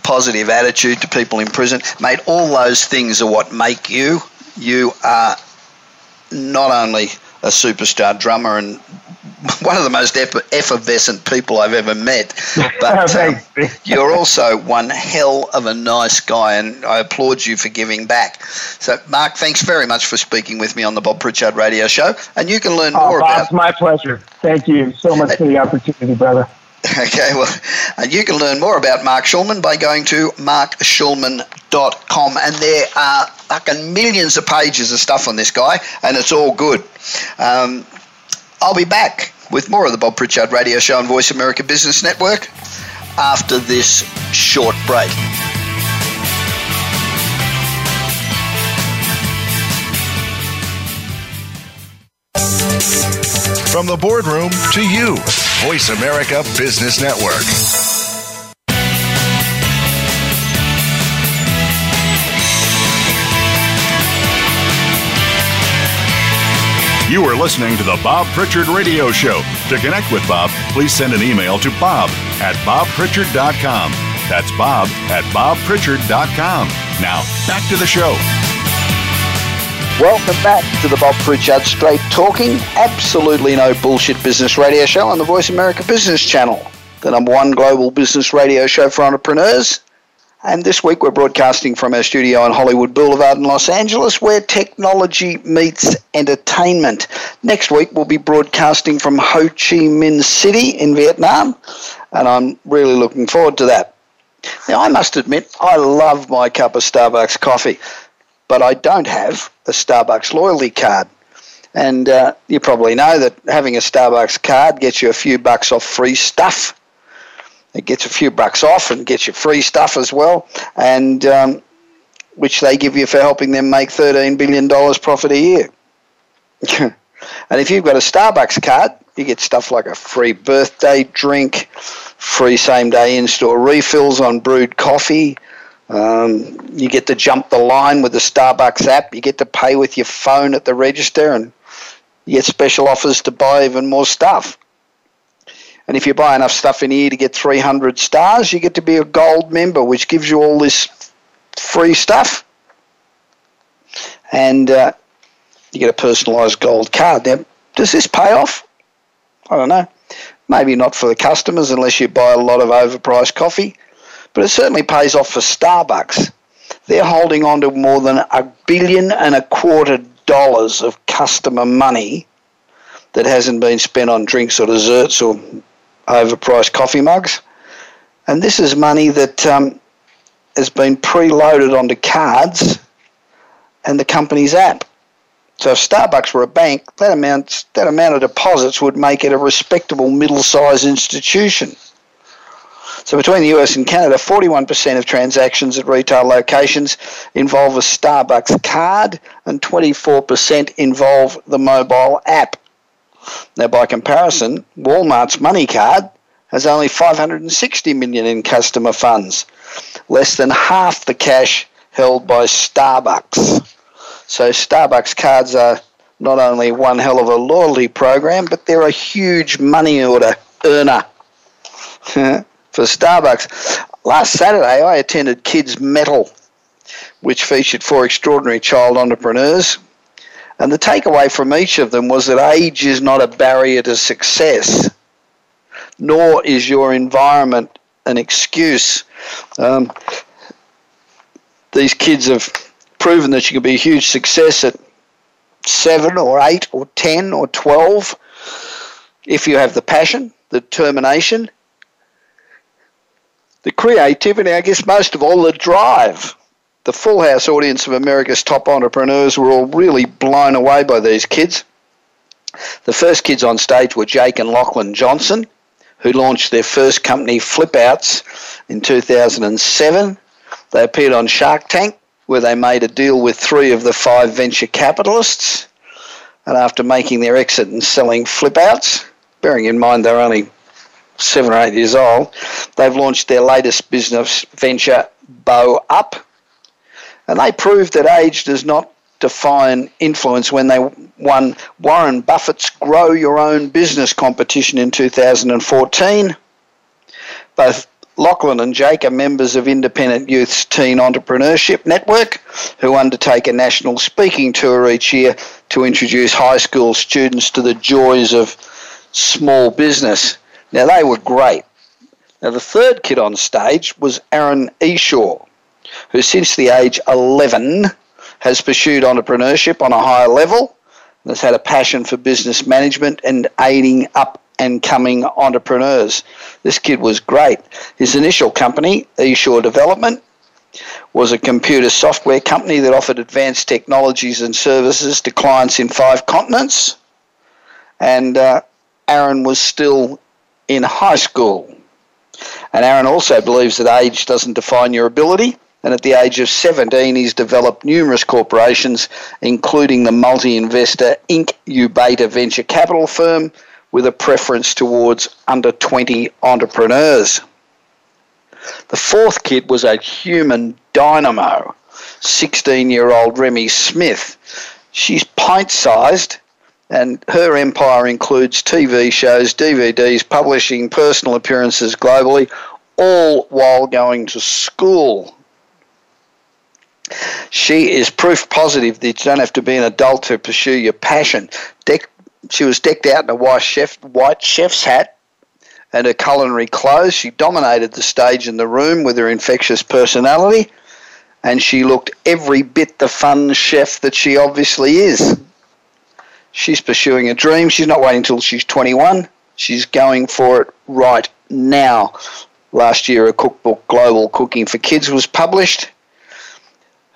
positive attitude to people in prison. Mate, all those things are what make you you are not only a superstar drummer and one of the most effervescent people I've ever met, but um, you're also one hell of a nice guy, and I applaud you for giving back. So, Mark, thanks very much for speaking with me on the Bob Pritchard Radio Show, and you can learn oh, more Bob, about. It's my pleasure. Thank you so much for the opportunity, brother. Okay, well, and you can learn more about Mark Schulman by going to markschulman.com. And there are fucking millions of pages of stuff on this guy, and it's all good. Um, I'll be back with more of the Bob Pritchard Radio Show on Voice America Business Network after this short break. From the boardroom to you, Voice America Business Network. You are listening to the Bob Pritchard Radio Show. To connect with Bob, please send an email to bob at bobpritchard.com. That's bob at bobpritchard.com. Now, back to the show. Welcome back to the Bob Pritchard Straight Talking, absolutely no bullshit business radio show on the Voice America Business Channel, the number one global business radio show for entrepreneurs. And this week we're broadcasting from our studio on Hollywood Boulevard in Los Angeles, where technology meets entertainment. Next week we'll be broadcasting from Ho Chi Minh City in Vietnam, and I'm really looking forward to that. Now, I must admit, I love my cup of Starbucks coffee but I don't have a Starbucks loyalty card. And uh, you probably know that having a Starbucks card gets you a few bucks off free stuff. It gets a few bucks off and gets you free stuff as well, and um, which they give you for helping them make $13 billion profit a year. and if you've got a Starbucks card, you get stuff like a free birthday drink, free same day in store refills on brewed coffee, um, you get to jump the line with the Starbucks app. You get to pay with your phone at the register, and you get special offers to buy even more stuff. And if you buy enough stuff in here to get 300 stars, you get to be a gold member, which gives you all this free stuff. And uh, you get a personalised gold card. Now, does this pay off? I don't know. Maybe not for the customers unless you buy a lot of overpriced coffee, but it certainly pays off for Starbucks. They're holding on to more than a billion and a quarter dollars of customer money that hasn't been spent on drinks or desserts or overpriced coffee mugs. And this is money that um, has been preloaded onto cards and the company's app. So if Starbucks were a bank, that amount, that amount of deposits would make it a respectable middle-sized institution. So between the US and Canada, 41% of transactions at retail locations involve a Starbucks card and 24% involve the mobile app. Now, by comparison, Walmart's money card has only 560 million in customer funds, less than half the cash held by Starbucks. So Starbucks cards are not only one hell of a loyalty program, but they're a huge money order earner. for Starbucks. Last Saturday, I attended Kids Metal, which featured four extraordinary child entrepreneurs. And the takeaway from each of them was that age is not a barrier to success, nor is your environment an excuse. Um, these kids have proven that you can be a huge success at seven or eight or ten or twelve if you have the passion, the determination, the creativity, I guess most of all, the drive. The full house audience of America's top entrepreneurs were all really blown away by these kids. The first kids on stage were Jake and Lachlan Johnson, who launched their first company, Flipouts, in 2007. They appeared on Shark Tank, where they made a deal with three of the five venture capitalists. And after making their exit and selling Flipouts, bearing in mind they're only seven or eight years old, they've launched their latest business venture, Bow Up. And they proved that age does not define influence when they won Warren Buffett's Grow Your Own Business competition in 2014. Both Lachlan and Jake are members of Independent Youth's Teen Entrepreneurship Network, who undertake a national speaking tour each year to introduce high school students to the joys of small business. Now, they were great. Now, the third kid on stage was Aaron Eshaw, who since the age 11 has pursued entrepreneurship on a higher level and has had a passion for business management and aiding up and coming entrepreneurs. This kid was great. His initial company, Eshaw Development, was a computer software company that offered advanced technologies and services to clients in five continents. And uh, Aaron was still in high school. And Aaron also believes that age doesn't define your ability. And at the age of 17, he's developed numerous corporations, including the multi investor Inc. Incubator venture capital firm, with a preference towards under 20 entrepreneurs. The fourth kid was a human dynamo, 16 year old Remmi Smith. She's pint sized and her empire includes TV shows, DVDs, publishing, personal appearances globally, all while going to school. She is proof positive that you don't have to be an adult to pursue your passion. Deck, she was decked out in a white, chef, white chef's hat and her culinary clothes. She dominated the stage and the room with her infectious personality, and she looked every bit the fun chef that she obviously is. She's pursuing a dream. She's not waiting until she's 21. She's going for it right now. Last year, a cookbook, Global Cooking for Kids, was published.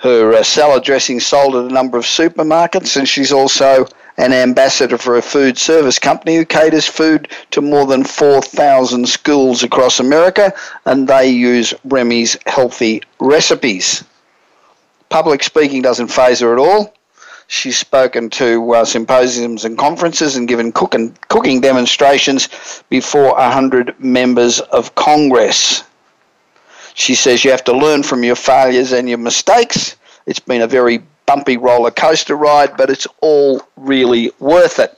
Her uh, salad dressing sold at a number of supermarkets, and she's also an ambassador for a food service company who caters food to more than 4,000 schools across America, and they use Remmi's healthy recipes. Public speaking doesn't phase her at all. She's spoken to uh, symposiums and conferences and given cooking, cooking demonstrations before 100 members of Congress. She says you have to learn from your failures and your mistakes. It's been a very bumpy roller coaster ride, but it's all really worth it.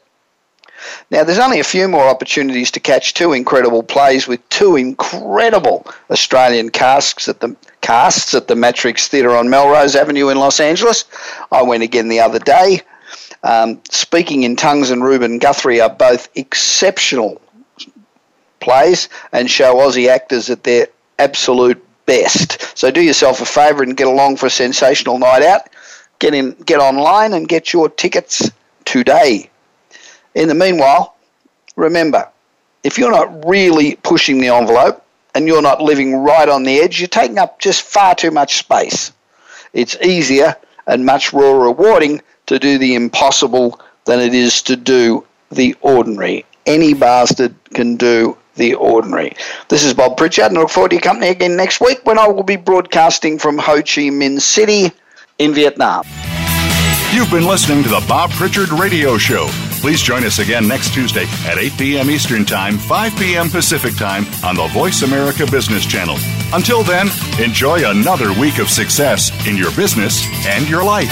Now, there's only a few more opportunities to catch two incredible plays with two incredible Australian casts at the casts at the Matrix Theatre on Melrose Avenue in Los Angeles. I went again the other day. Um, Speaking in Tongues and Ruben Guthrie are both exceptional plays and show Aussie actors at their absolute best. So do yourself a favour and get along for a sensational night out. Get in, get online and get your tickets today. In the meanwhile, remember, if you're not really pushing the envelope and you're not living right on the edge, you're taking up just far too much space. It's easier and much more rewarding to do the impossible than it is to do the ordinary. Any bastard can do the ordinary. This is Bob Pritchard, and I look forward to your company again next week when I will be broadcasting from Ho Chi Minh City in Vietnam. You've been listening to the Bob Pritchard Radio Show. Please join us again next Tuesday at 8 p.m. Eastern Time, 5 p.m. Pacific Time on the Voice America Business Channel. Until then, enjoy another week of success in your business and your life.